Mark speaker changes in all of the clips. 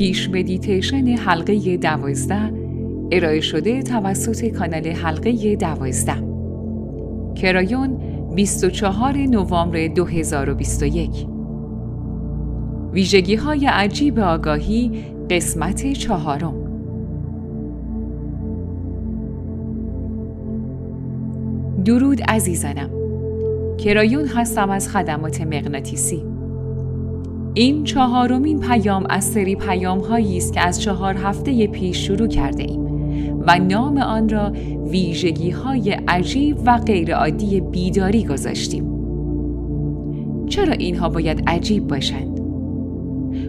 Speaker 1: پیش مدیتیشن حلقه دوازده ارائه شده توسط کانال حلقه دوازده. کرایون 24 نوامبر 2021 ویژگی های عجیب آگاهی قسمت چهارم. درود عزیزانم. کرایون هستم از خدمات مغناطیسی. این چهارمین پیام از سری پیام هایی است که از چهار هفته پیش شروع کرده ایم و نام آن را ویژگی های عجیب و غیرعادی بیداری گذاشتیم. چرا اینها باید عجیب باشند؟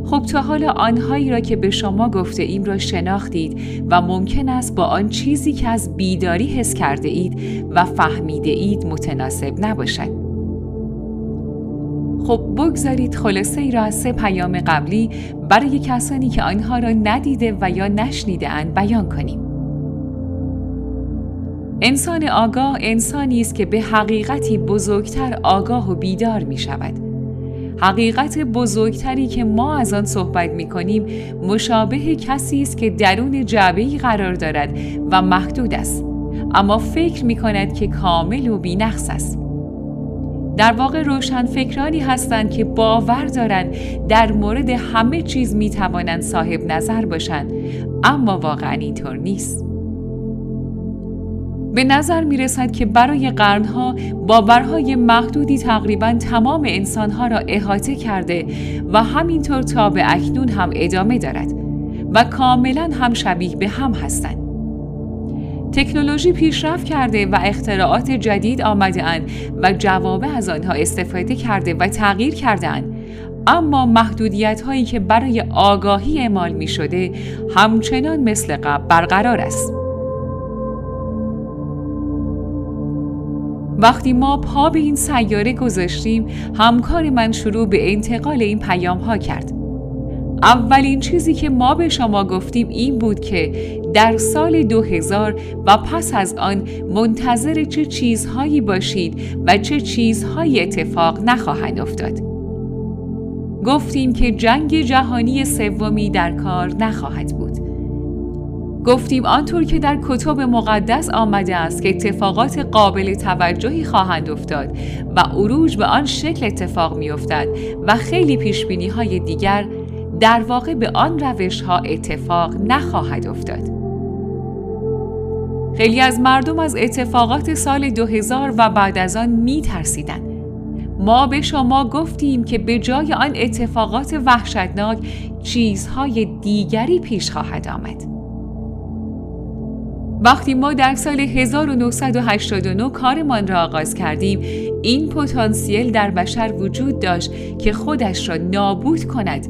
Speaker 1: خب تا حالا آنهایی را که به شما گفته ایم را شناختید و ممکن است با آن چیزی که از بیداری حس کرده اید و فهمیده اید متناسب نباشد. خب بگذارید خلاصه ای را از سه پیام قبلی برای کسانی که آنها را ندیده و یا نشنیده اند بیان کنیم. انسان آگاه انسانی است که به حقیقتی بزرگتر آگاه و بیدار می شود. حقیقت بزرگتری که ما از آن صحبت می کنیم مشابه کسی است که درون جعبه قرار دارد و محدود است اما فکر می کند که کامل و بینقص است. در واقع روشن فکرانی هستند که باور دارند در مورد همه چیز می توانند صاحب نظر باشند اما واقعا اینطور نیست. به نظر می رسد که برای قرنها باورهای محدودی تقریبا تمام انسانها را احاطه کرده و همینطور تا به اکنون هم ادامه دارد و کاملا هم شبیه به هم هستند. تکنولوژی پیشرفت کرده و اختراعات جدید آمده اند و جوابه از آنها استفاده کرده و تغییر کرده اند. اما محدودیت هایی که برای آگاهی اعمال می شده همچنان مثل قبل برقرار است. وقتی ما پا به این سیاره گذاشتیم همکار من شروع به انتقال این پیام ها کرد. اولین چیزی که ما به شما گفتیم این بود که در سال 2000 و پس از آن منتظر چه چیزهایی باشید و چه چیزهایی اتفاق نخواهند افتاد. گفتیم که جنگ جهانی سومی در کار نخواهد بود. گفتیم آنطور که در کتب مقدس آمده است که اتفاقات قابل توجهی خواهند افتاد و عروج به آن شکل اتفاق می افتد و خیلی پیشبینی های دیگر در واقع به آن روش ها اتفاق نخواهد افتاد. خیلی از مردم از اتفاقات سال 2000 و بعد از آن می ترسیدن. ما به شما گفتیم که به جای آن اتفاقات وحشتناک چیزهای دیگری پیش خواهد آمد. وقتی ما در سال 1989 کارمان را آغاز کردیم این پتانسیل در بشر وجود داشت که خودش را نابود کند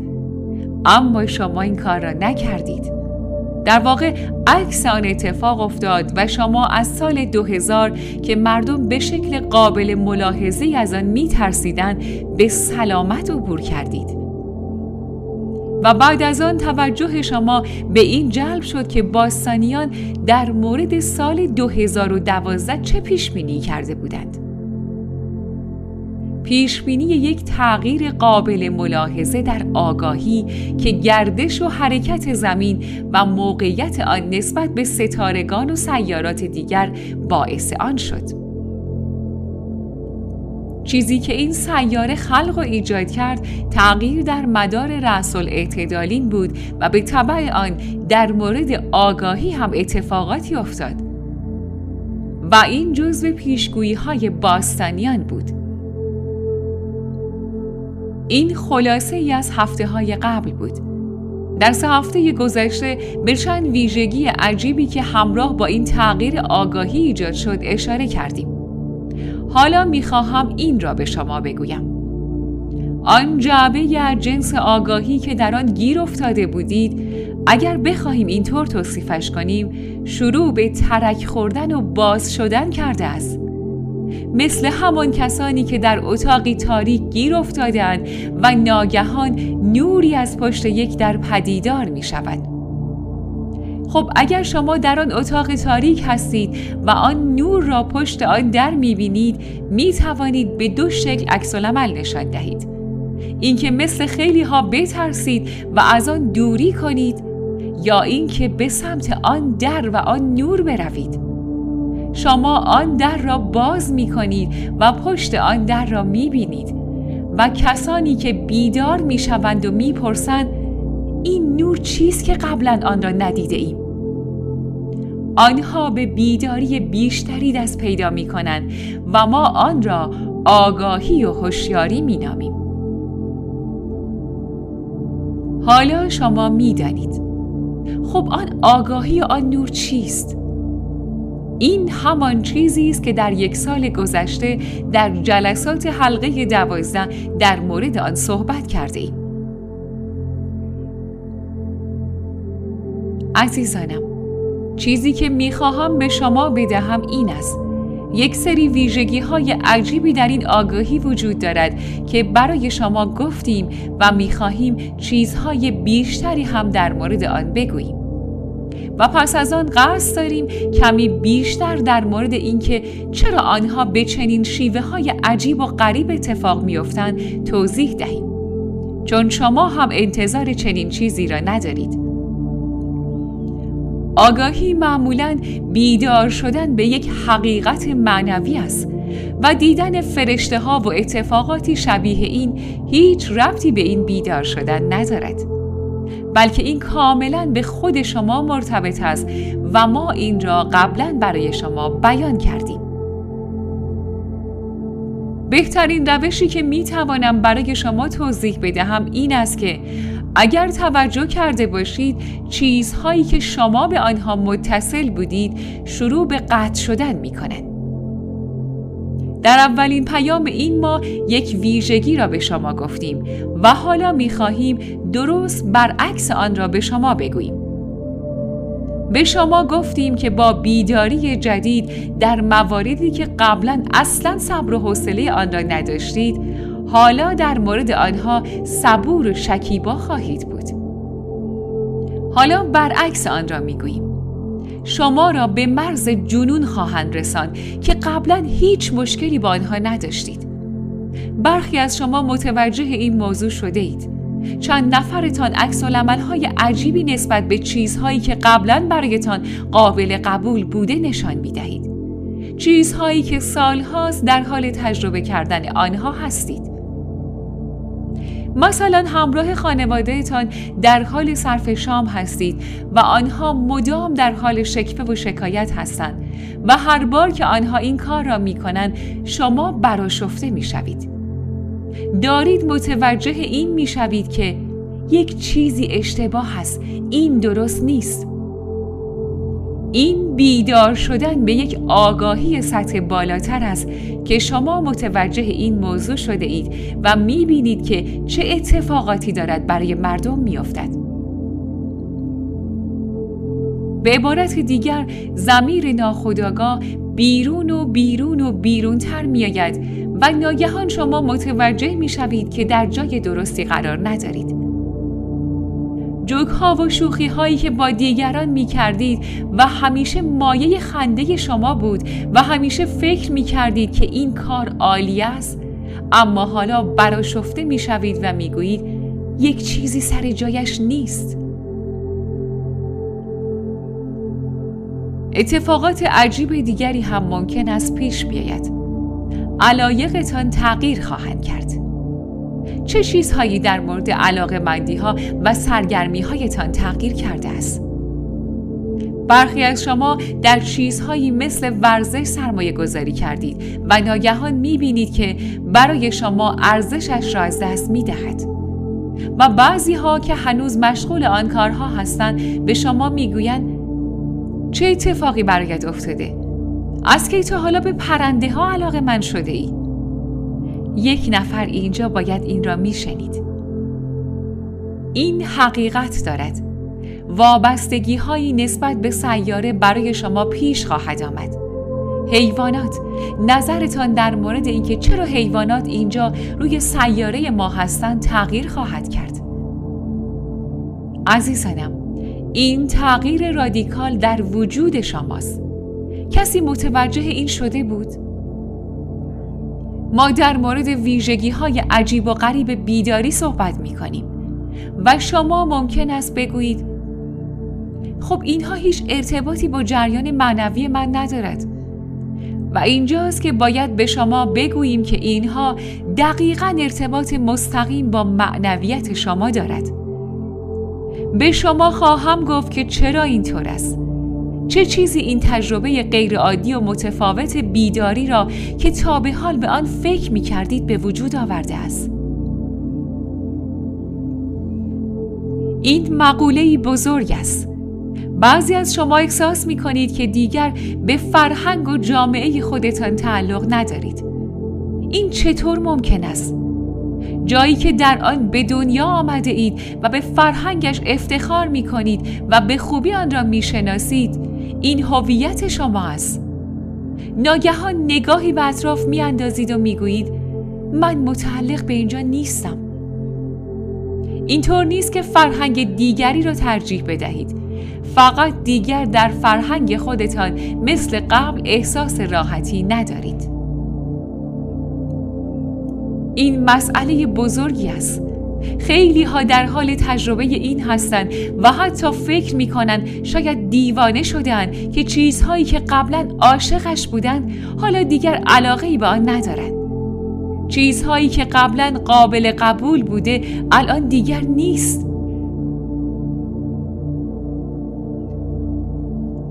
Speaker 1: اما شما این کار را نکردید در واقع عکس آن اتفاق افتاد و شما از سال 2000 که مردم به شکل قابل ملاحظه از آن می ترسیدن به سلامت عبور کردید. و بعد از آن توجه شما به این جلب شد که باستانیان در مورد سال 2012 چه پیش بینی کرده بودند. پیشبینی یک تغییر قابل ملاحظه در آگاهی که گردش و حرکت زمین و موقعیت آن نسبت به ستارگان و سیارات دیگر باعث آن شد. چیزی که این سیاره خلق و ایجاد کرد تغییر در مدار رأس اعتدالین بود و به طبع آن در مورد آگاهی هم اتفاقاتی افتاد و این جزو پیشگویی های باستانیان بود این خلاصه ای از هفته های قبل بود. در سه هفته گذشته به چند ویژگی عجیبی که همراه با این تغییر آگاهی ایجاد شد اشاره کردیم. حالا می‌خواهم این را به شما بگویم. آن جعبه از جنس آگاهی که در آن گیر افتاده بودید اگر بخواهیم اینطور توصیفش کنیم شروع به ترک خوردن و باز شدن کرده است مثل همان کسانی که در اتاقی تاریک گیر افتادند و ناگهان نوری از پشت یک در پدیدار می شود. خب اگر شما در آن اتاق تاریک هستید و آن نور را پشت آن در می بینید می توانید به دو شکل عکس نشان دهید. اینکه مثل خیلی ها بترسید و از آن دوری کنید یا اینکه به سمت آن در و آن نور بروید شما آن در را باز می کنید و پشت آن در را می بینید و کسانی که بیدار می شوند و می پرسند این نور چیست که قبلا آن را ندیده ایم آنها به بیداری بیشتری دست پیدا می کنند و ما آن را آگاهی و هوشیاری می نامیم. حالا شما می دانید. خب آن آگاهی و آن نور چیست؟ این همان چیزی است که در یک سال گذشته در جلسات حلقه دوازده در مورد آن صحبت کرده ایم. عزیزانم چیزی که می‌خواهم به شما بدهم این است یک سری ویژگی های عجیبی در این آگاهی وجود دارد که برای شما گفتیم و می‌خواهیم چیزهای بیشتری هم در مورد آن بگوییم و پس از آن قصد داریم کمی بیشتر در مورد اینکه چرا آنها به چنین شیوه های عجیب و غریب اتفاق میافتند توضیح دهیم. چون شما هم انتظار چنین چیزی را ندارید. آگاهی معمولا بیدار شدن به یک حقیقت معنوی است و دیدن فرشته ها و اتفاقاتی شبیه این هیچ ربطی به این بیدار شدن ندارد. بلکه این کاملا به خود شما مرتبط است و ما این را قبلا برای شما بیان کردیم بهترین روشی که می توانم برای شما توضیح بدهم این است که اگر توجه کرده باشید چیزهایی که شما به آنها متصل بودید شروع به قطع شدن می کنند. در اولین پیام این ما یک ویژگی را به شما گفتیم و حالا می خواهیم درست برعکس آن را به شما بگوییم. به شما گفتیم که با بیداری جدید در مواردی که قبلا اصلا صبر و حوصله آن را نداشتید حالا در مورد آنها صبور و شکیبا خواهید بود حالا برعکس آن را می‌گوییم شما را به مرز جنون خواهند رسان که قبلا هیچ مشکلی با آنها نداشتید برخی از شما متوجه این موضوع شده اید چند نفرتان عکس های عجیبی نسبت به چیزهایی که قبلا برایتان قابل قبول بوده نشان می دهید. چیزهایی که سالهاست در حال تجربه کردن آنها هستید. مثلا همراه خانوادهتان در حال صرف شام هستید و آنها مدام در حال شکفه و شکایت هستند و هر بار که آنها این کار را می کنند شما براشفته می شوید. دارید متوجه این می شوید که یک چیزی اشتباه است این درست نیست این بیدار شدن به یک آگاهی سطح بالاتر است که شما متوجه این موضوع شده اید و می بینید که چه اتفاقاتی دارد برای مردم می افتد. به عبارت دیگر زمیر ناخداگاه بیرون و بیرون و بیرونتر می آید و ناگهان شما متوجه می شوید که در جای درستی قرار ندارید. جوک ها و شوخی هایی که با دیگران می کردید و همیشه مایه خنده شما بود و همیشه فکر می کردید که این کار عالی است اما حالا براشفته می شوید و می گویید یک چیزی سر جایش نیست. اتفاقات عجیب دیگری هم ممکن است پیش بیاید. علایقتان تغییر خواهند کرد. چه چیزهایی در مورد علاقه مندی ها و سرگرمی هایتان تغییر کرده است؟ برخی از شما در چیزهایی مثل ورزش سرمایه گذاری کردید و ناگهان می بینید که برای شما ارزشش را از دست می دهد. و بعضی ها که هنوز مشغول آن کارها هستند به شما می‌گویند چه اتفاقی برایت افتاده؟ از که تا حالا به پرنده ها علاقه من شده ای؟ یک نفر اینجا باید این را میشنید. این حقیقت دارد. وابستگی هایی نسبت به سیاره برای شما پیش خواهد آمد. حیوانات نظرتان در مورد اینکه چرا حیوانات اینجا روی سیاره ما هستند تغییر خواهد کرد. عزیزانم این تغییر رادیکال در وجود شماست. کسی متوجه این شده بود؟ ما در مورد ویژگی های عجیب و غریب بیداری صحبت می کنیم و شما ممکن است بگویید خب اینها هیچ ارتباطی با جریان معنوی من ندارد. و اینجاست که باید به شما بگوییم که اینها دقیقا ارتباط مستقیم با معنویت شما دارد. به شما خواهم گفت که چرا اینطور است. چه چیزی این تجربه غیرعادی و متفاوت بیداری را که تا به حال به آن فکر می کردید به وجود آورده است این مقوله بزرگ است بعضی از شما احساس می کنید که دیگر به فرهنگ و جامعه خودتان تعلق ندارید. این چطور ممکن است؟ جایی که در آن به دنیا آمده اید و به فرهنگش افتخار می کنید و به خوبی آن را می شناسید این هویت شما است. ناگهان نگاهی به اطراف می اندازید و می گویید من متعلق به اینجا نیستم. اینطور نیست که فرهنگ دیگری را ترجیح بدهید فقط دیگر در فرهنگ خودتان مثل قبل احساس راحتی ندارید این مسئله بزرگی است خیلی ها در حال تجربه این هستند و حتی فکر می کنند شاید دیوانه شدن که چیزهایی که قبلا عاشقش بودند حالا دیگر علاقه ای به آن ندارند. چیزهایی که قبلا قابل قبول بوده الان دیگر نیست.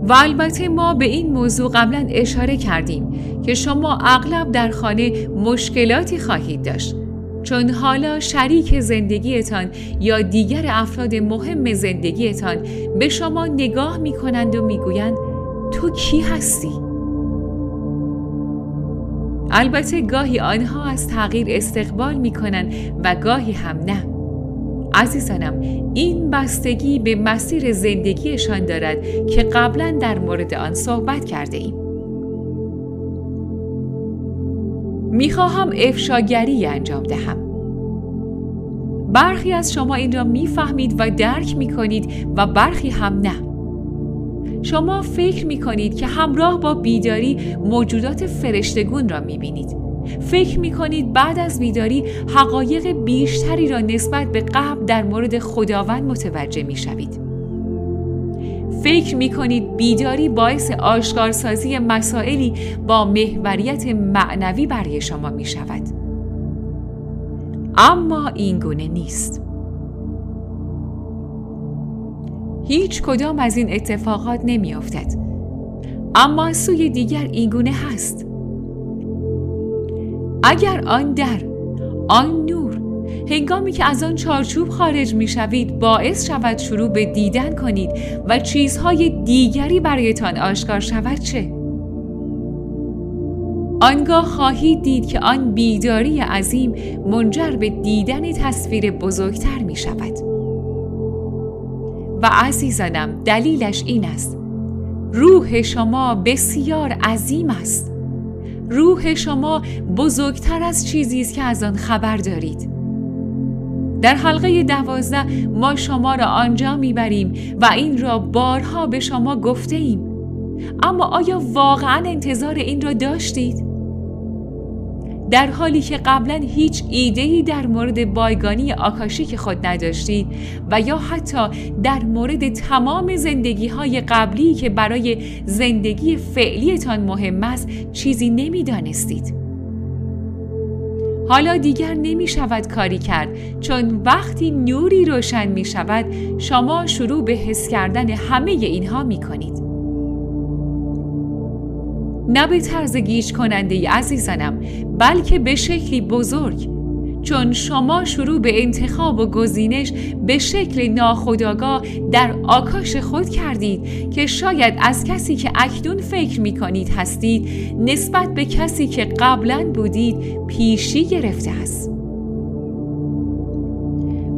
Speaker 1: و البته ما به این موضوع قبلا اشاره کردیم که شما اغلب در خانه مشکلاتی خواهید داشت چون حالا شریک زندگیتان یا دیگر افراد مهم زندگیتان به شما نگاه می کنند و می گویند تو کی هستی؟ البته گاهی آنها از تغییر استقبال می کنند و گاهی هم نه. عزیزانم این بستگی به مسیر زندگیشان دارد که قبلا در مورد آن صحبت کرده ایم. می‌خواهم افشاگری انجام دهم. برخی از شما این را می‌فهمید و درک می‌کنید و برخی هم نه. شما فکر می کنید که همراه با بیداری موجودات فرشتگون را می بینید. فکر می کنید بعد از بیداری حقایق بیشتری را نسبت به قبل در مورد خداوند متوجه می شوید. فکر می کنید بیداری باعث آشکارسازی مسائلی با محوریت معنوی برای شما می شود. اما این گونه نیست. هیچ کدام از این اتفاقات نمی افتد. اما سوی دیگر این گونه هست. اگر آن در آن نور هنگامی که از آن چارچوب خارج می شوید باعث شود شروع به دیدن کنید و چیزهای دیگری برایتان آشکار شود چه؟ آنگاه خواهید دید که آن بیداری عظیم منجر به دیدن تصویر بزرگتر می شود. و عزیزانم دلیلش این است روح شما بسیار عظیم است روح شما بزرگتر از چیزی است که از آن خبر دارید در حلقه دوازده ما شما را آنجا می‌بریم و این را بارها به شما گفته ایم اما آیا واقعا انتظار این را داشتید؟ در حالی که قبلا هیچ ایدهی در مورد بایگانی آکاشی خود نداشتید و یا حتی در مورد تمام زندگی های قبلی که برای زندگی فعلیتان مهم است چیزی نمی‌دانستید. حالا دیگر نمی شود کاری کرد چون وقتی نوری روشن می شود شما شروع به حس کردن همه اینها می کنید. نه به طرز گیج کننده ای عزیزانم بلکه به شکلی بزرگ چون شما شروع به انتخاب و گزینش به شکل ناخودآگاه در آکاش خود کردید که شاید از کسی که اکنون فکر می کنید هستید نسبت به کسی که قبلا بودید پیشی گرفته است.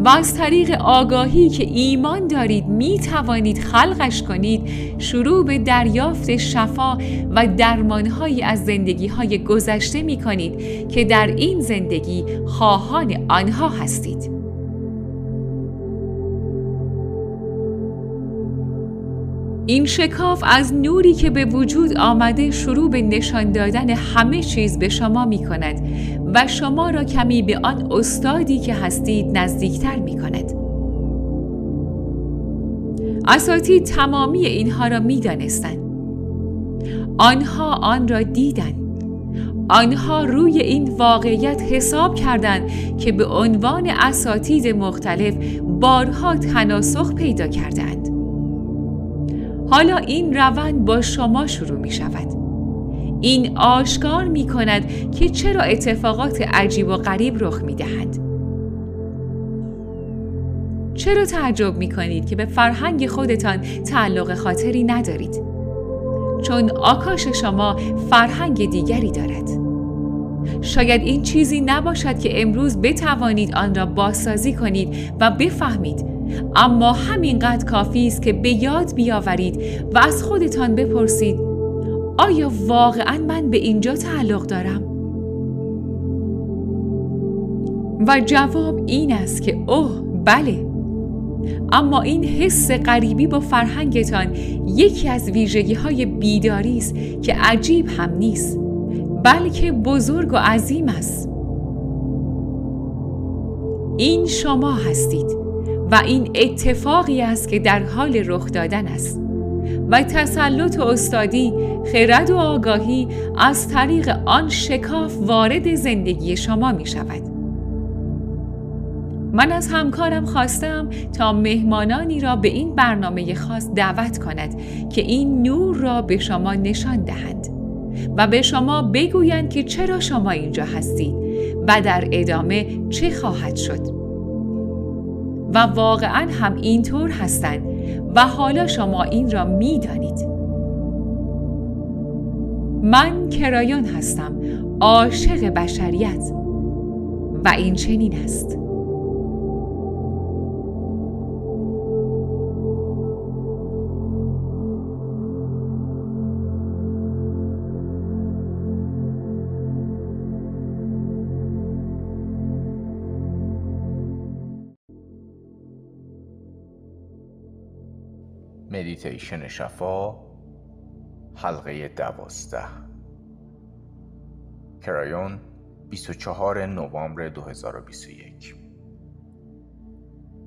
Speaker 1: و از طریق آگاهی که ایمان دارید می توانید خلقش کنید شروع به دریافت شفا و درمانهایی از زندگی های گذشته می کنید که در این زندگی خواهان آنها هستید. این شکاف از نوری که به وجود آمده شروع به نشان دادن همه چیز به شما می کند و شما را کمی به آن استادی که هستید نزدیکتر می کند. اساتید تمامی اینها را می دانستند. آنها آن را دیدند. آنها روی این واقعیت حساب کردند که به عنوان اساتید مختلف بارها تناسخ پیدا کردند. حالا این روند با شما شروع می شود. این آشکار می کند که چرا اتفاقات عجیب و غریب رخ می دهند. چرا تعجب می کنید که به فرهنگ خودتان تعلق خاطری ندارید؟ چون آکاش شما فرهنگ دیگری دارد. شاید این چیزی نباشد که امروز بتوانید آن را بازسازی کنید و بفهمید اما همینقدر کافی است که به یاد بیاورید و از خودتان بپرسید آیا واقعا من به اینجا تعلق دارم؟ و جواب این است که اوه بله. اما این حس غریبی با فرهنگتان یکی از ویژگی های بیداری است که عجیب هم نیست بلکه بزرگ و عظیم است. این شما هستید. و این اتفاقی است که در حال رخ دادن است. و تسلط و استادی خرد و آگاهی از طریق آن شکاف وارد زندگی شما می شود. من از همکارم خواستم تا مهمانانی را به این برنامه خاص دعوت کند که این نور را به شما نشان دهند و به شما بگویند که چرا شما اینجا هستید و در ادامه چه خواهد شد. و واقعا هم اینطور هستند و حالا شما این را می دانید. من کرایون هستم عاشق بشریت و این چنین است
Speaker 2: مدیتیشن شفا حلقه دوازده. کرایون 24 نوامبر 2021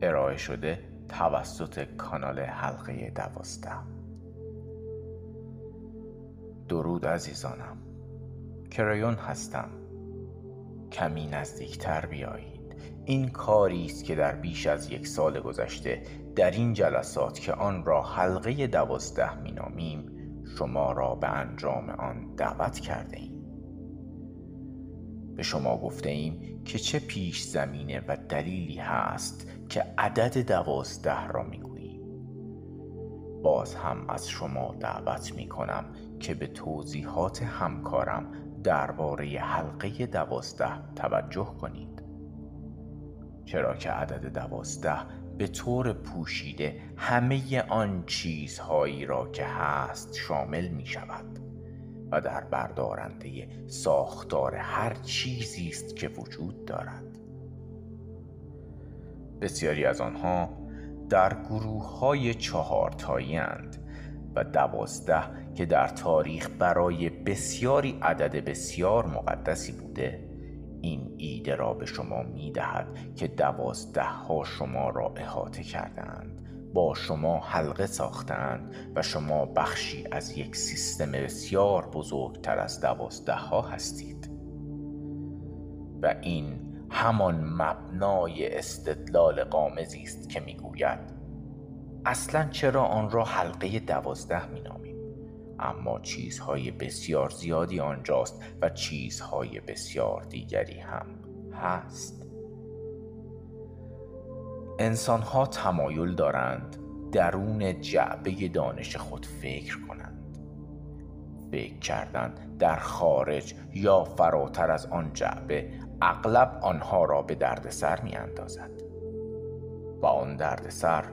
Speaker 2: ارائه شده توسط کانال حلقه دوازده. درود عزیزانم. کرایون هستم. کمی نزدیکتر بیایید. این کاری است که در بیش از یک سال گذشته در این جلسات که آن را حلقه دوازده می نامیم شما را به انجام آن دعوت کرده ایم. به شما گفته ایم که چه پیش زمینه و دلیلی هست که عدد دوازده را می گوییم. باز هم از شما دعوت می کنم که به توضیحات همکارم درباره حلقه دوازده توجه کنید. چرا که عدد دوازده به طور پوشیده همه آن چیزهایی را که هست شامل می شود و در بردارنده ساختار هر چیزی است که وجود دارد. بسیاری از آنها در گروه های چهارتایی و دوازده که در تاریخ برای بسیاری عدد بسیار مقدسی بوده این ایده را به شما می دهد که دوازده ها شما را احاطه کردند با شما حلقه ساختند و شما بخشی از یک سیستم بسیار بزرگتر از دوازده ها هستید. و این همان مبنای استدلال قامزی است که می‌گوید اصلا چرا آن را حلقه دوازده مینامید؟ اما چیزهای بسیار زیادی آنجاست و چیزهای بسیار دیگری هم هست. انسان ها تمایل دارند درون جعبه دانش خود فکر کنند. فکر کردن در خارج یا فراتر از آن جعبه اغلب آنها را به دردسر می اندازد و آن دردسر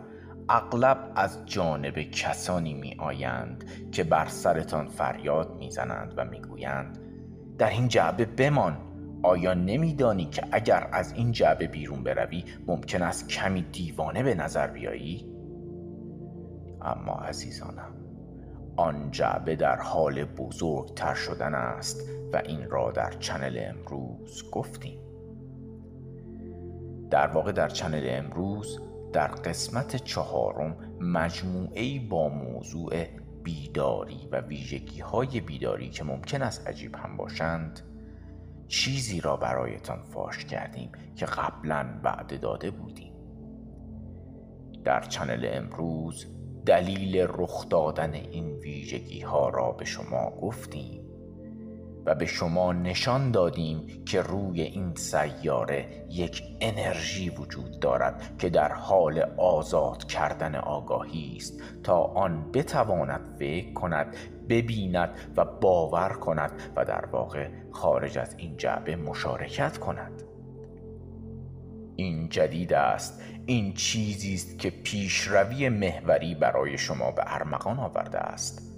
Speaker 2: اغلب از جانب کسانی می آیند که بر سرتان فریاد می زنند و می گویند در این جعبه بمان آیا نمیدانی که اگر از این جعبه بیرون بروی ممکن است کمی دیوانه به نظر بیایی؟ اما عزیزانم آن جعبه در حال بزرگتر شدن است و این را در چنل امروز گفتیم در واقع در چنل امروز در قسمت چهارم مجموعه با موضوع بیداری و ویژگی های بیداری که ممکن است عجیب هم باشند چیزی را برایتان فاش کردیم که قبلا وعده داده بودیم. در چنل امروز دلیل رخ دادن این ویژگی ها را به شما گفتیم. و به شما نشان دادیم که روی این سیاره یک انرژی وجود دارد که در حال آزاد کردن آگاهی است تا آن بتواند فکر کند ببیند و باور کند و در واقع خارج از این جعبه مشارکت کند. این جدید است. این چیزی است که پیشروی محوری برای شما به ارمغان آورده است.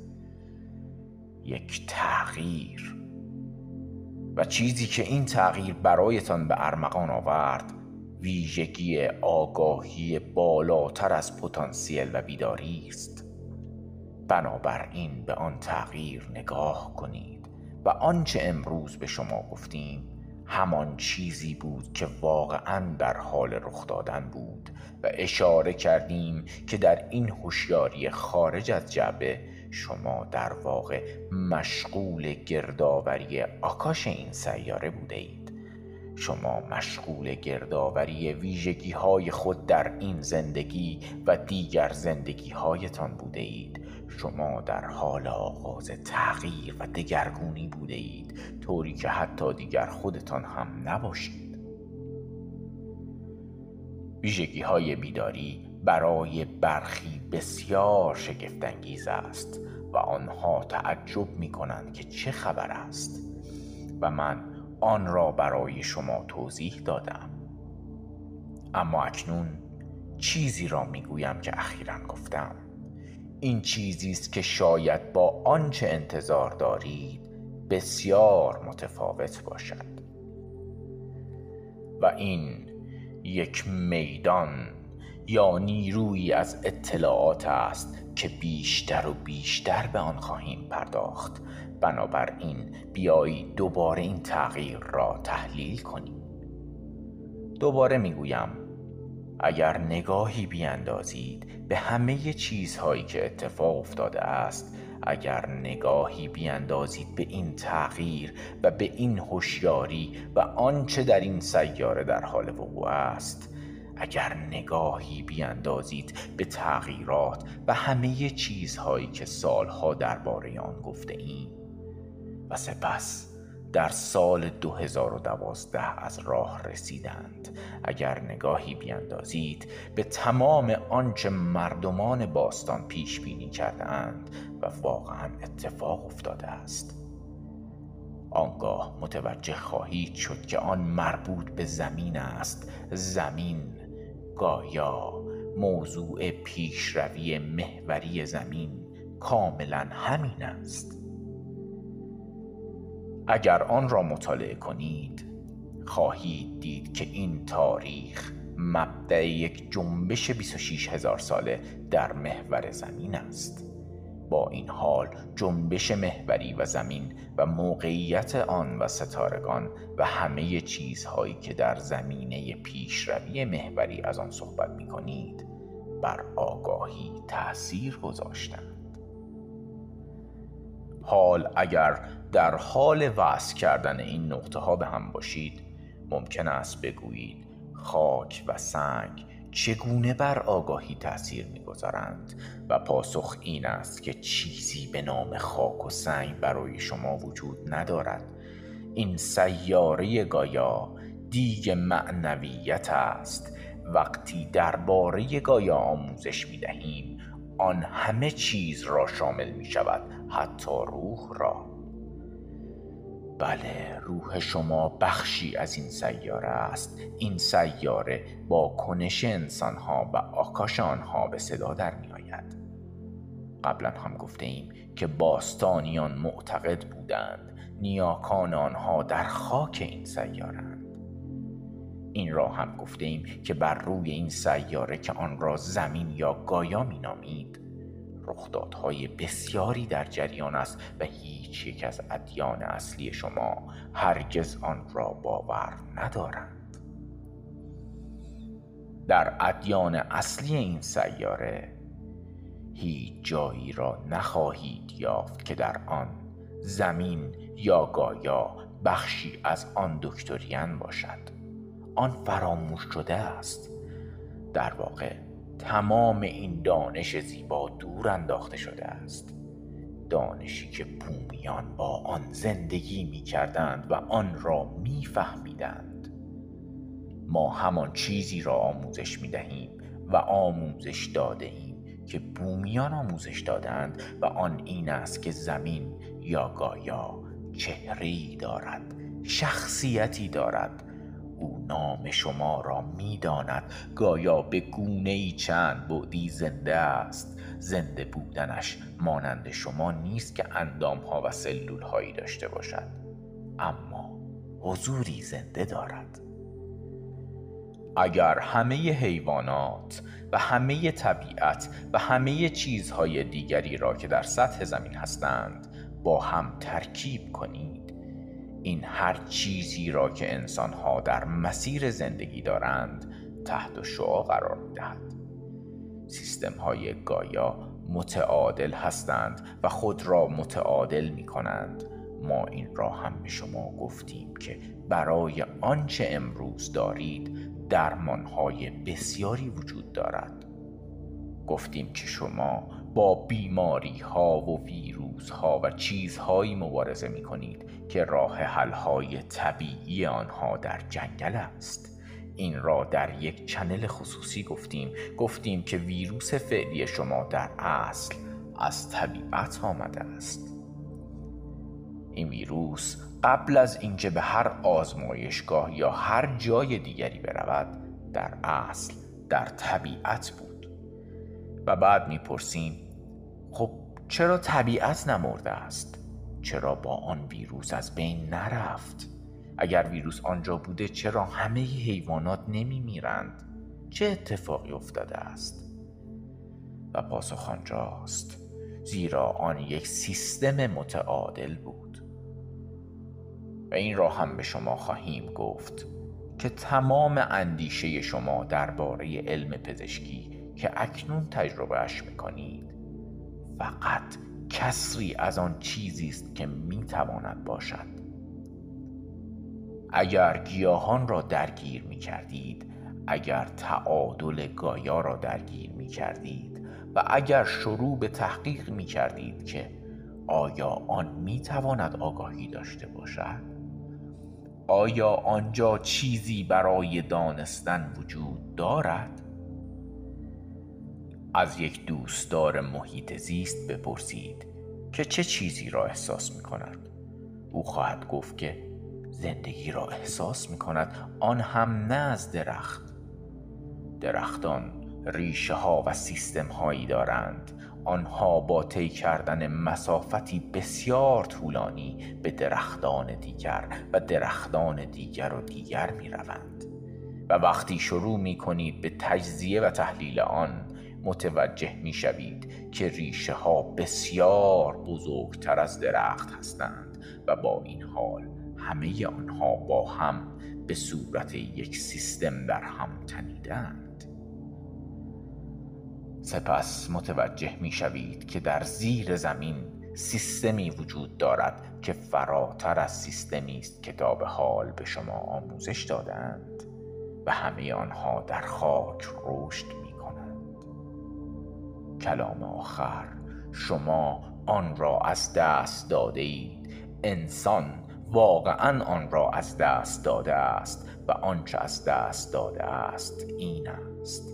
Speaker 2: یک تغییر. و چیزی که این تغییر برایتان به ارمغان آورد ویژگی آگاهی بالاتر از پتانسیل و بیداری است. بنابراین به آن تغییر نگاه کنید و آنچه امروز به شما گفتیم همان چیزی بود که واقعا در حال رخ دادن بود و اشاره کردیم که در این هوشیاری خارج از جبه شما در واقع مشغول گردآوری آکاش این سیاره بوده اید. شما مشغول گردآوری ویژگی های خود در این زندگی و دیگر زندگی هایتان بوده اید. شما در حال آغاز تغییر و دگرگونی بوده اید. طوری که حتی دیگر خودتان هم نباشید. ویژگی های بیداری برای برخی بسیار شگفتانگیز است و آنها تعجب می کنند که چه خبر است و من آن را برای شما توضیح دادم. اما اکنون چیزی را می گویم که اخیرا گفتم. این چیزی است که شاید با آنچه انتظار دارید بسیار متفاوت باشد. و این یک میدان یا نیرویی از اطلاعات است که بیشتر و بیشتر به آن خواهیم پرداخت. بنابراین بیایید دوباره این تغییر را تحلیل کنیم. دوباره می‌گویم اگر نگاهی بیاندازید به همه چیزهایی که اتفاق افتاده است اگر نگاهی بیاندازید به این تغییر و به این هوشیاری و آنچه در این سیاره در حال وقوع است اگر نگاهی بیاندازید به تغییرات و همه چیزهایی که سالها درباره آن گفته ایم و سپس در سال 2012 از راه رسیدند. اگر نگاهی بیاندازید به تمام آنچه مردمان باستان پیش بینی کردند و واقعا اتفاق افتاده است. آنگاه متوجه خواهید شد که آن مربوط به زمین است. زمین گایا موضوع پیشروی محوری زمین کاملا همین است. اگر آن را مطالعه کنید خواهید دید که این تاریخ مبدع یک جنبش 26 هزار ساله در محور زمین است. با این حال جنبش محوری و زمین و موقعیت آن و ستارگان و همه چیزهایی که در زمینه پیشروی محوری از آن صحبت می کنید بر آگاهی تأثیر گذاشتند. حال اگر در حال وصل کردن این نقطه ها به هم باشید ممکن است بگویید خاک و سنگ چگونه بر آگاهی تأثیر می‌گذارند؟ و پاسخ این است که چیزی به نام خاک و سنگ برای شما وجود ندارد. این سیاره گایا دیگ معنویت است. وقتی درباره گایا آموزش می دهیم آن همه چیز را شامل می شود حتی روح را. بله روح شما بخشی از این سیاره است. این سیاره با کنش انسانها و آکاش آنها به صدا در می آید قبلا هم گفته ایم که باستانیان معتقد بودند نیاکان آنها در خاک این سیارند این را هم گفته ایم که بر روی این سیاره که آن را زمین یا گایا می نامید رخدادهای بسیاری در جریان است و هیچ یک از ادیان اصلی شما هرگز آن را باور ندارند. در ادیان اصلی این سیاره هیچ جایی را نخواهید یافت که در آن زمین یا گایا بخشی از آن دکتریان باشد. آن فراموش شده است. در واقع تمام این دانش زیبا دور انداخته شده است. دانشی که بومیان با آن زندگی می کردند و آن را می فهمیدند ما همان چیزی را آموزش می دهیم و آموزش داده ایم که بومیان آموزش دادند و آن این است که زمین یا گایا چهره دارد شخصیتی دارد نام شما را می‌داند. گایا به گونه ای چند بعدی زنده است. زنده بودنش مانند شما نیست که اندام ها و سلول هایی داشته باشد. اما حضوری زنده دارد. اگر همه حیوانات و همه طبیعت و همه چیزهای دیگری را که در سطح زمین هستند با هم ترکیب کنید این هر چیزی را که انسانها در مسیر زندگی دارند تحت شعا قرار می دهد. سیستم های گایا متعادل هستند و خود را متعادل می کنند ما این را هم به شما گفتیم که برای آنچه امروز دارید درمانهای بسیاری وجود دارد گفتیم که شما با بیماری ها و ویروس ها و چیزهایی مبارزه می کنید که راه حل های طبیعی آنها در جنگل است. این را در یک چنل خصوصی گفتیم. گفتیم که ویروس فعلی شما در اصل از طبیعت آمده است. این ویروس قبل از اینکه به هر آزمایشگاه یا هر جای دیگری برود در اصل در طبیعت بود. و بعد می‌پرسیم خب چرا طبیعت نمرده است؟ چرا با آن ویروس از بین نرفت؟ اگر ویروس آنجا بوده چرا همه حیوانات نمی میرند؟ چه اتفاقی افتاده است؟ و پاسخ آنجاست زیرا آن یک سیستم متعادل بود و این را هم به شما خواهیم گفت که تمام اندیشه شما درباره علم پزشکی که اکنون تجربهش می‌کنید فقط کسری از آن چیزی است که می‌تواند باشد اگر گیاهان را درگیر می کردید اگر تعادل گایا را درگیر می کردید و اگر شروع به تحقیق می کردید که آیا آن می تواند آگاهی داشته باشد؟ آیا آنجا چیزی برای دانستن وجود دارد؟ از یک دوستدار محیط زیست بپرسید که چه چیزی را احساس می کند. او خواهد گفت که زندگی را احساس می کند آن هم نه از درخت. درختان ریشه ها و سیستم هایی دارند. آنها با طی کردن مسافتی بسیار طولانی به درختان دیگر و درختان دیگر و دیگر می روند. و وقتی شروع می کنید به تجزیه و تحلیل آن متوجه می شوید که ریشه ها بسیار بزرگتر از درخت هستند و با این حال همه آنها با هم به صورت یک سیستم در هم تنیدند. سپس متوجه می شوید که در زیر زمین سیستمی وجود دارد که فراتر از سیستمی است که تا به حال به شما آموزش دادند و همه آنها در خاک رشد کلام آخر. شما آن را از دست داده اید انسان واقعا آن را از دست داده است و آنچه از دست داده است این است.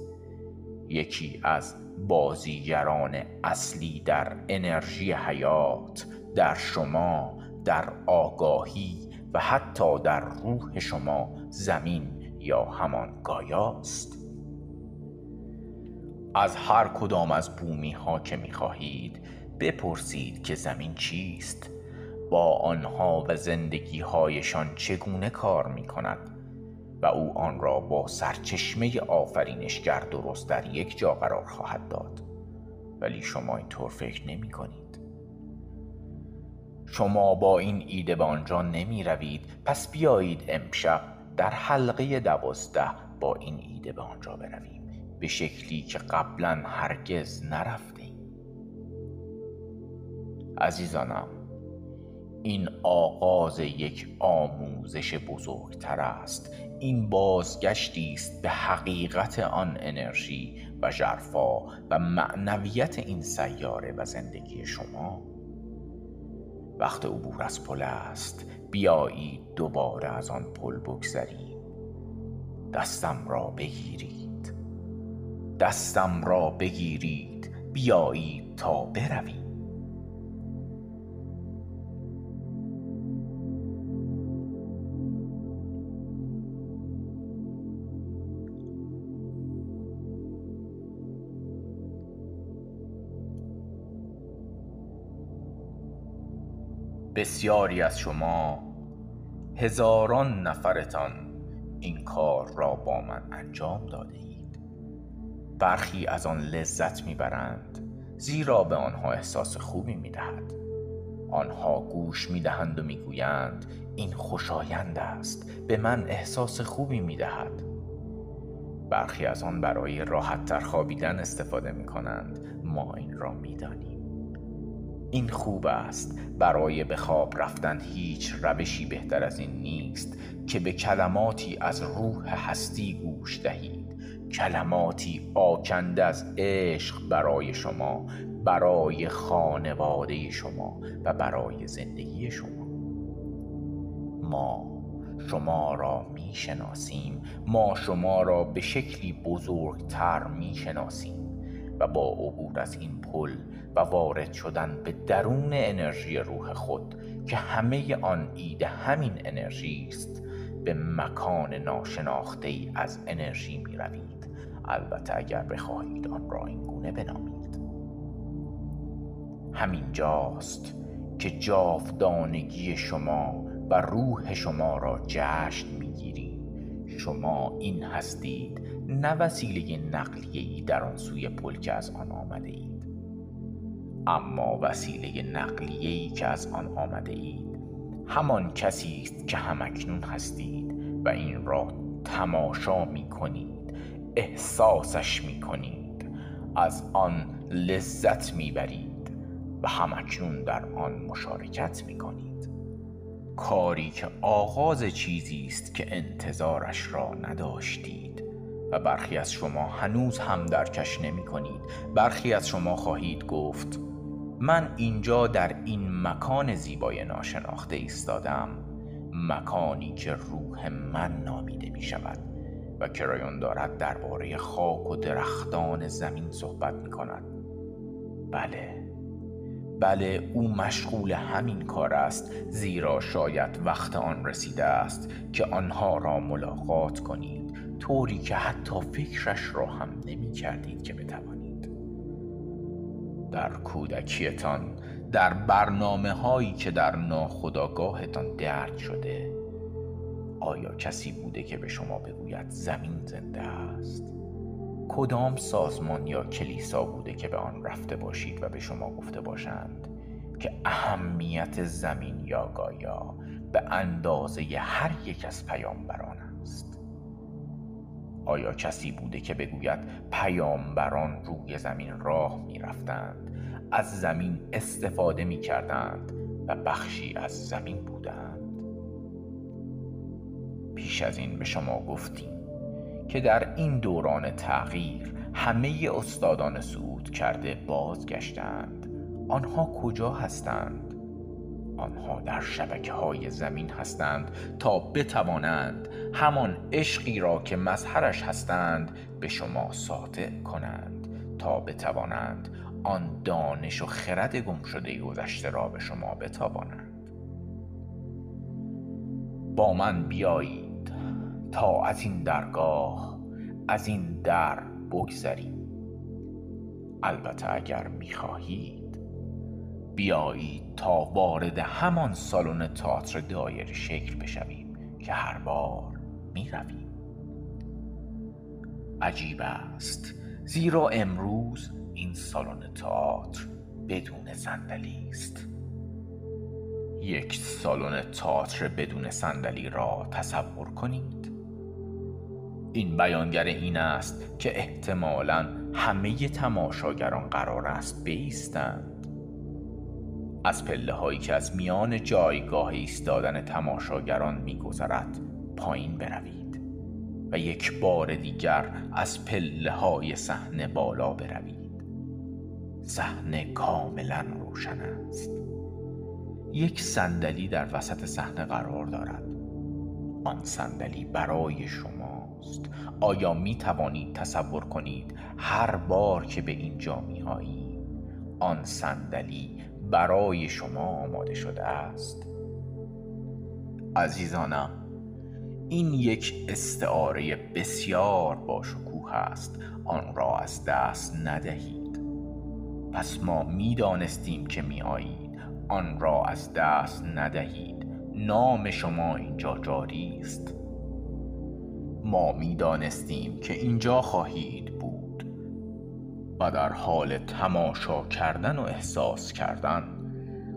Speaker 2: یکی از بازیگران اصلی در انرژی حیات در شما در آگاهی و حتی در روح شما زمین یا همان گایاست. از هر کدام از بومی ها که می خواهید بپرسید که زمین چیست. با آنها و زندگی هایشان چگونه کار می کند و او آن را با سرچشمه آفرینشگر درست در یک جا قرار خواهد داد. ولی شما اینطور فکر نمی کنید شما با این ایده به آنجا نمی روید پس بیایید امشب در حلقه دوازده با این ایده به آنجا برویم. به شکلی که قبلا هرگز نرفتیم عزیزانم این آغاز یک آموزش بزرگتر است. این بازگشتی است به حقیقت آن انرژی و ژرفا و معنویت این سیاره و زندگی شما. وقت عبور از پل است. بیایید دوباره از آن پل بگذریم. دستم را بگیرید. دستم را بگیرید بیایید تا برویم. بسیاری از شما هزاران نفرتان این کار را با من انجام داده اید برخی از آن لذت می‌برند زیرا به آنها احساس خوبی می‌دهد. آنها گوش می‌دهند و می‌گویند این خوشایند است به من احساس خوبی می‌دهد. برخی از آن برای راحت تر خوابیدن استفاده می کنند ما این را می‌دانیم. این خوب است برای به خواب رفتن هیچ روشی بهتر از این نیست که به کلماتی از روح هستی گوش دهید کلماتی آکنده از عشق برای شما برای خانواده شما و برای زندگی شما. ما شما را می شناسیم ما شما را به شکلی بزرگتر می شناسیم و با عبور از این پل و وارد شدن به درون انرژی روح خود که همه آن ایده همین انرژی است به مکان ناشناخته ای از انرژی می روید البته اگر بخواهید آن را این گونه بنامید. همین جاست که جاودانگی شما و روح شما را جشن می‌گیرید شما این هستید نه وسیله نقلیه ای در آن سوی پل که از آن آمده اید اما وسیله نقلیه‌ای که از آن آمده اید همان کسی است که همکنون هستید و این را تماشا می کنید احساسش می کنید از آن لذت می برید و همکنون در آن مشارکت می کنید کاری که آغاز چیزی است که انتظارش را نداشتید و برخی از شما هنوز هم درکش نمی کنید برخی از شما خواهید گفت من اینجا در این مکان زیبای ناشناخته ایستادم. مکانی که روح من نامیده می شود و کرایون دارد درباره خاک و درختان زمین صحبت می کند بله. بله او مشغول همین کار است زیرا شاید وقت آن رسیده است که آنها را ملاقات کنید طوری که حتی فکرش را هم نمی کردید که بتوانید. در کودکیتان در برنامه هایی که در ناخداگاهتان درد شده آیا کسی بوده که به شما بگوید زمین زنده است؟ کدام سازمان یا کلیسا بوده که به آن رفته باشید و به شما گفته باشند که اهمیت زمین یا گایا به اندازه هر یک از پیامبران است؟ آیا کسی بوده که بگوید پیامبران روی زمین راه می رفتند از زمین استفاده می کردند و بخشی از زمین بودند؟ پیش از این به شما گفتیم که در این دوران تغییر همه استادان صعود کرده بازگشتند آنها کجا هستند؟ آنها در شبکه های زمین هستند تا بتوانند همان عشقی را که مظهرش هستند به شما ساطع کنند تا بتوانند آن دانش و خرد گم شده گذشته را به شما بتابانند با من بیایید تا از این درگاه از این در بگذریم البته اگر می‌خواهید بیایید تا وارد همان سالن تئاتر دایر شکل بشویم که هر بار می‌رویم. عجیب است زیرا امروز این سالن تئاتر بدون صندلی است. یک سالن تئاتر بدون صندلی را تصور کنید. این بیانگر این است که احتمالا همه تماشاگران قرار است بیستند. از پله هایی که از میان جایگاه ایستادن تماشاگران میگذرد پایین بروید و یک بار دیگر از پله های صحنه بالا بروید. صحنه کاملا روشن است. یک صندلی در وسط صحنه قرار دارد. آن صندلی برای شماست آیا می توانید تصور کنید هر بار که به اینجا می آیید آن صندلی برای شما آماده شده است؟ عزیزانم این یک استعاره بسیار باشکوه است. آن را از دست ندهید. پس ما می‌دانستیم که می آیید. آن را از دست ندهید. نام شما اینجا جاری است. ما می‌دانستیم که اینجا خواهید بود و در حال تماشا کردن و احساس کردن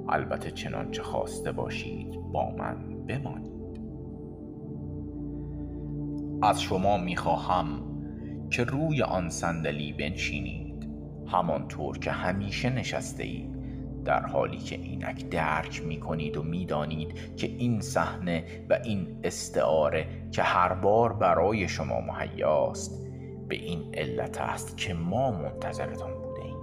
Speaker 2: البته چنانچه خواسته باشید با من بمانید. از شما می‌خواهم که روی آن صندلی بنشینید همانطور که همیشه نشسته اید در حالی که اینک درک می کنید و می‌دانید که این صحنه و این استعاره که هر بار برای شما مهیاست به این علت است که ما منتظرتان بوده ایم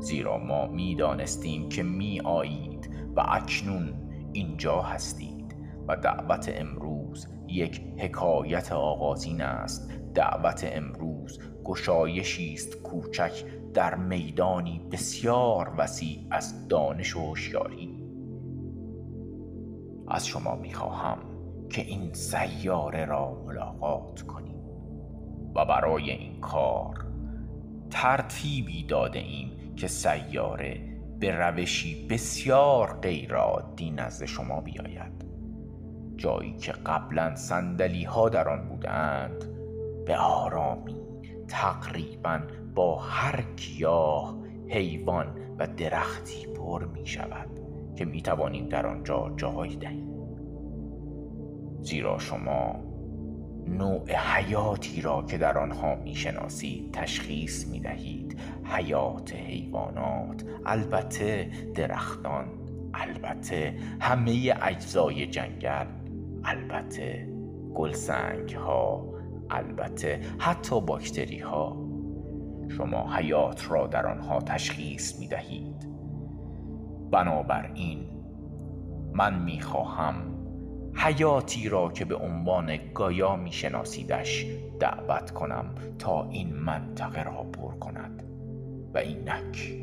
Speaker 2: زیرا ما می‌دانستیم که می آیید و اکنون اینجا هستید و دعوت امروز یک حکایت آغازین است. دعوت امروز گشایشی است کوچک در میدانی بسیار وسیع از دانش و هوشیاری. از شما می‌خواهم که این سیاره را ملاقات کنیم و برای این کار ترتیبی داده ایم که سیاره به روشی بسیار غیرعادی نزد شما بیاید. جایی که قبلا سندلی ها در آن بودند به آرامی تقریبا با هر گیاه حیوان و درختی پر می شود که می توانیم در آنجا جای دهیم. زیرا شما نوع حیاتی را که در آنها می شناسید تشخیص می دهید حیات حیوانات البته درختان البته همه اجزای جنگل البته گلسنگ ها البته حتی باکتری ها شما حیات را در آنها تشخیص می دهید بنابراین من می خواهم حیاتی را که به عنوان گایا می شناسیدش دعوت کنم تا این منطقه را پر کند. و اینک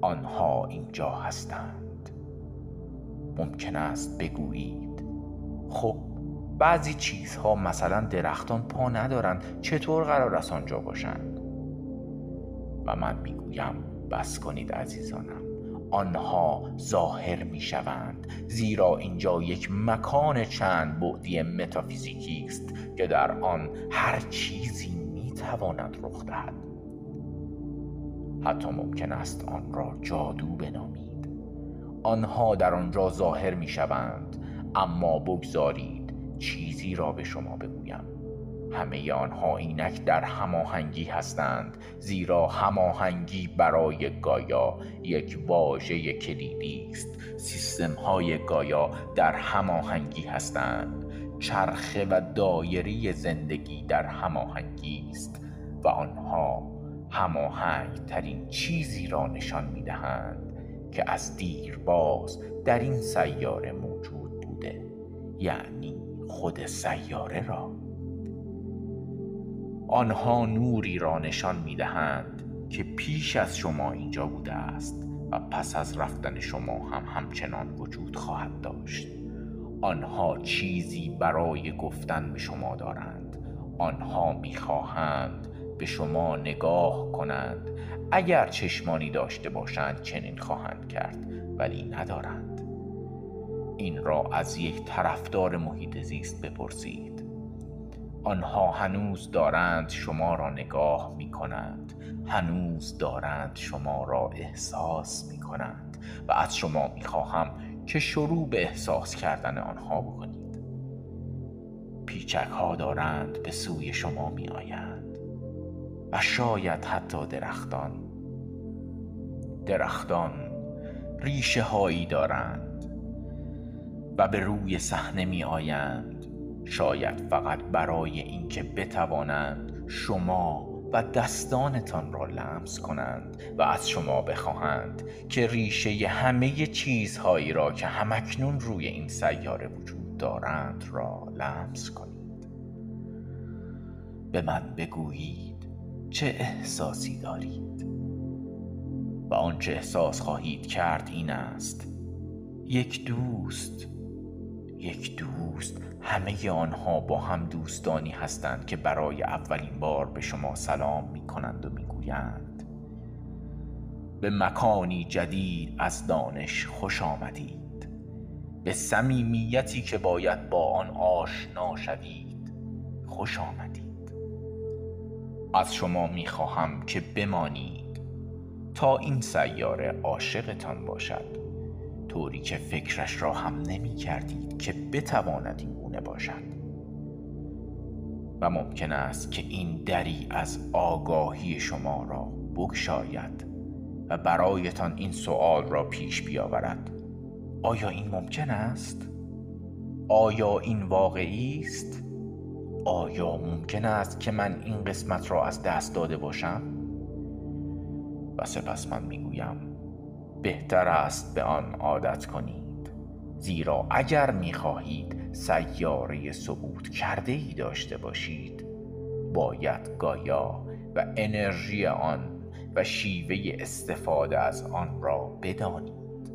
Speaker 2: آنها اینجا هستند. ممکن است بگویید خب بعضی چیزها مثلا درختان پا ندارند چطور قرار است آنجا باشند؟ و من می‌گویم بس کنید عزیزانم. آنها ظاهر می شوند زیرا اینجا یک مکان چند بعدی متافیزیکی است که در آن هر چیزی می تواند رخ دهد. حتی ممکن است آن را جادو بنامید. آنها در آنجا ظاهر می شوند اما بگذارید چیزی را به شما بگویم. همه آنها اینک در هماهنگی هستند زیرا هماهنگی برای گایا یک واژه کلیدی است. سیستم های گایا در هماهنگی هستند. چرخه و دایره زندگی در هماهنگی است و آنها هماهنگ ترین چیزی را نشان می دهند که از دیرباز در این سیاره موجود بوده. یعنی خود سیاره را. آنها نوری را نشان می دهند که پیش از شما اینجا بوده است و پس از رفتن شما هم همچنان وجود خواهد داشت. آنها چیزی برای گفتن به شما دارند. آنها می‌خواهند به شما نگاه کنند. اگر چشمانی داشته باشند چنین خواهند کرد ولی ندارند. این را از یک طرفدار محیط زیست بپرسید. آنها هنوز دارند شما را نگاه می کنند هنوز دارند شما را احساس می کنند و از شما می خواهم که شروع به احساس کردن آنها بکنید. پیچک ها دارند به سوی شما می آیند و شاید حتی درختان. درختان ریشه هایی دارند. و به روی صحنه می آیند شاید فقط برای اینکه بتوانند شما و دستانتان را لمس کنند و از شما بخواهند که ریشه همه چیزهایی را که همکنون روی این سیاره وجود دارند را لمس کنید. به من بگویید چه احساسی دارید. و آنچه احساس خواهید کرد این است. یک دوست یک دوست همه آنها با هم دوستانی هستند که برای اولین بار به شما سلام می کنند و می گویند به مکانی جدید از دانش خوش آمدید. به صمیمیتی که باید با آن آشنا شوید خوش آمدید. از شما می خواهم که بمانید تا این سیاره عاشقتان باشد. طوری که فکرش را هم نمی کردید که بتواند این گونه باشد و ممکن است که این دری از آگاهی شما را بگشاید و برایتان این سوال را پیش بیاورد آیا این ممکن است؟ آیا این واقعی است؟ آیا ممکن است که من این قسمت را از دست داده باشم؟ و سپس من می‌گویم بهتر است به آن عادت کنید. زیرا اگر می‌خواهید سیاره صعود کرده ای داشته باشید باید گایا و انرژی آن و شیوه استفاده از آن را بدانید.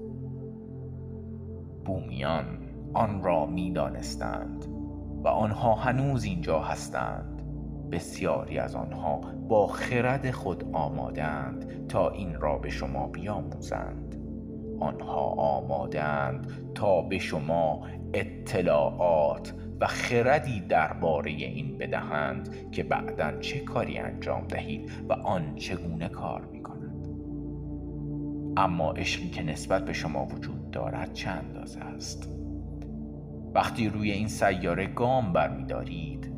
Speaker 2: بومیان آن را می‌دانستند و آنها هنوز اینجا هستند. بسیاری از آنها با خرد خود آمادند تا این را به شما بیاموزند. آنها آمادند تا به شما اطلاعات و خردی درباره این بدهند که بعدا چه کاری انجام دهید و آن چگونه کار می کند اما عشقی که نسبت به شما وجود دارد چه اندازه است؟ وقتی روی این سیاره گام برمیدارید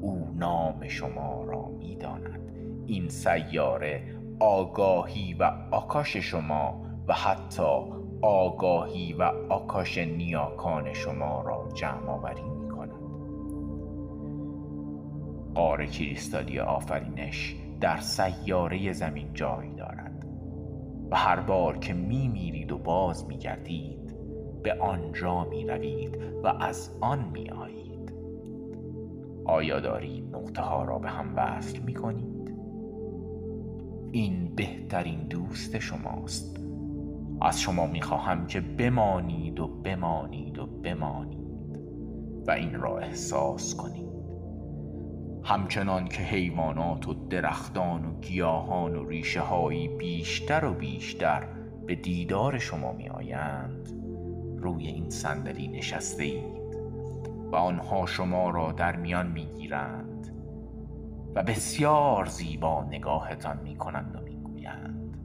Speaker 2: او نام شما را می‌داند. این سیاره آگاهی و آکاش شما و حتی آگاهی و آکاش نیاکان شما را جمع آوری می کند قار کریستالی آفرینش در سیاره زمین جای دارد و هر بار که می میرید و باز می گردید به آنجا می روید و از آن می آیید آیا دارید نقطه ها را به هم وصل می کنید؟ این بهترین دوست شماست. از شما می خواهم که بمانید و بمانید و بمانید و این را احساس کنید. همچنان که حیوانات و درختان و گیاهان و ریشه هایی بیشتر و بیشتر به دیدار شما می آیند روی این صندلی نشسته اید و آنها شما را در میان می‌گیرند و بسیار زیبا نگاهتان می کنند و می‌گویند.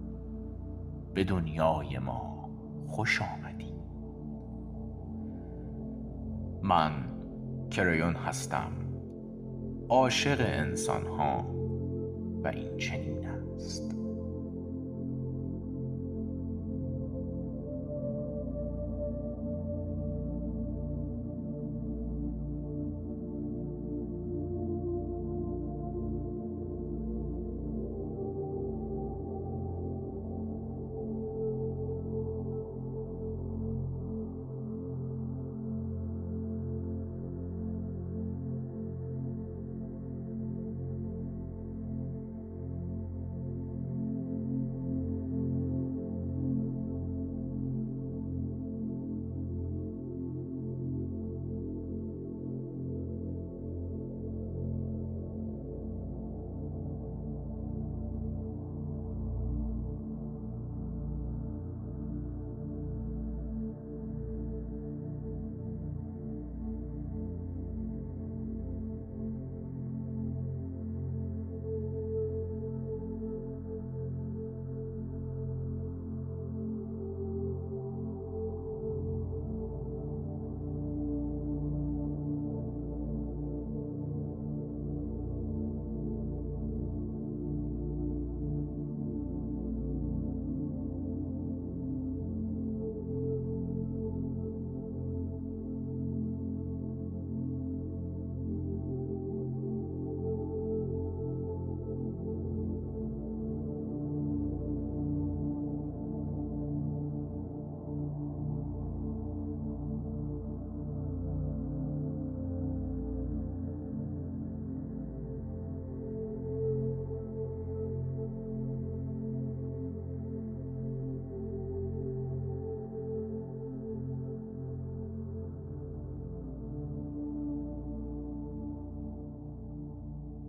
Speaker 2: به دنیای ما خوش آمدی من کریون هستم. عاشق انسان ها و این چنین است.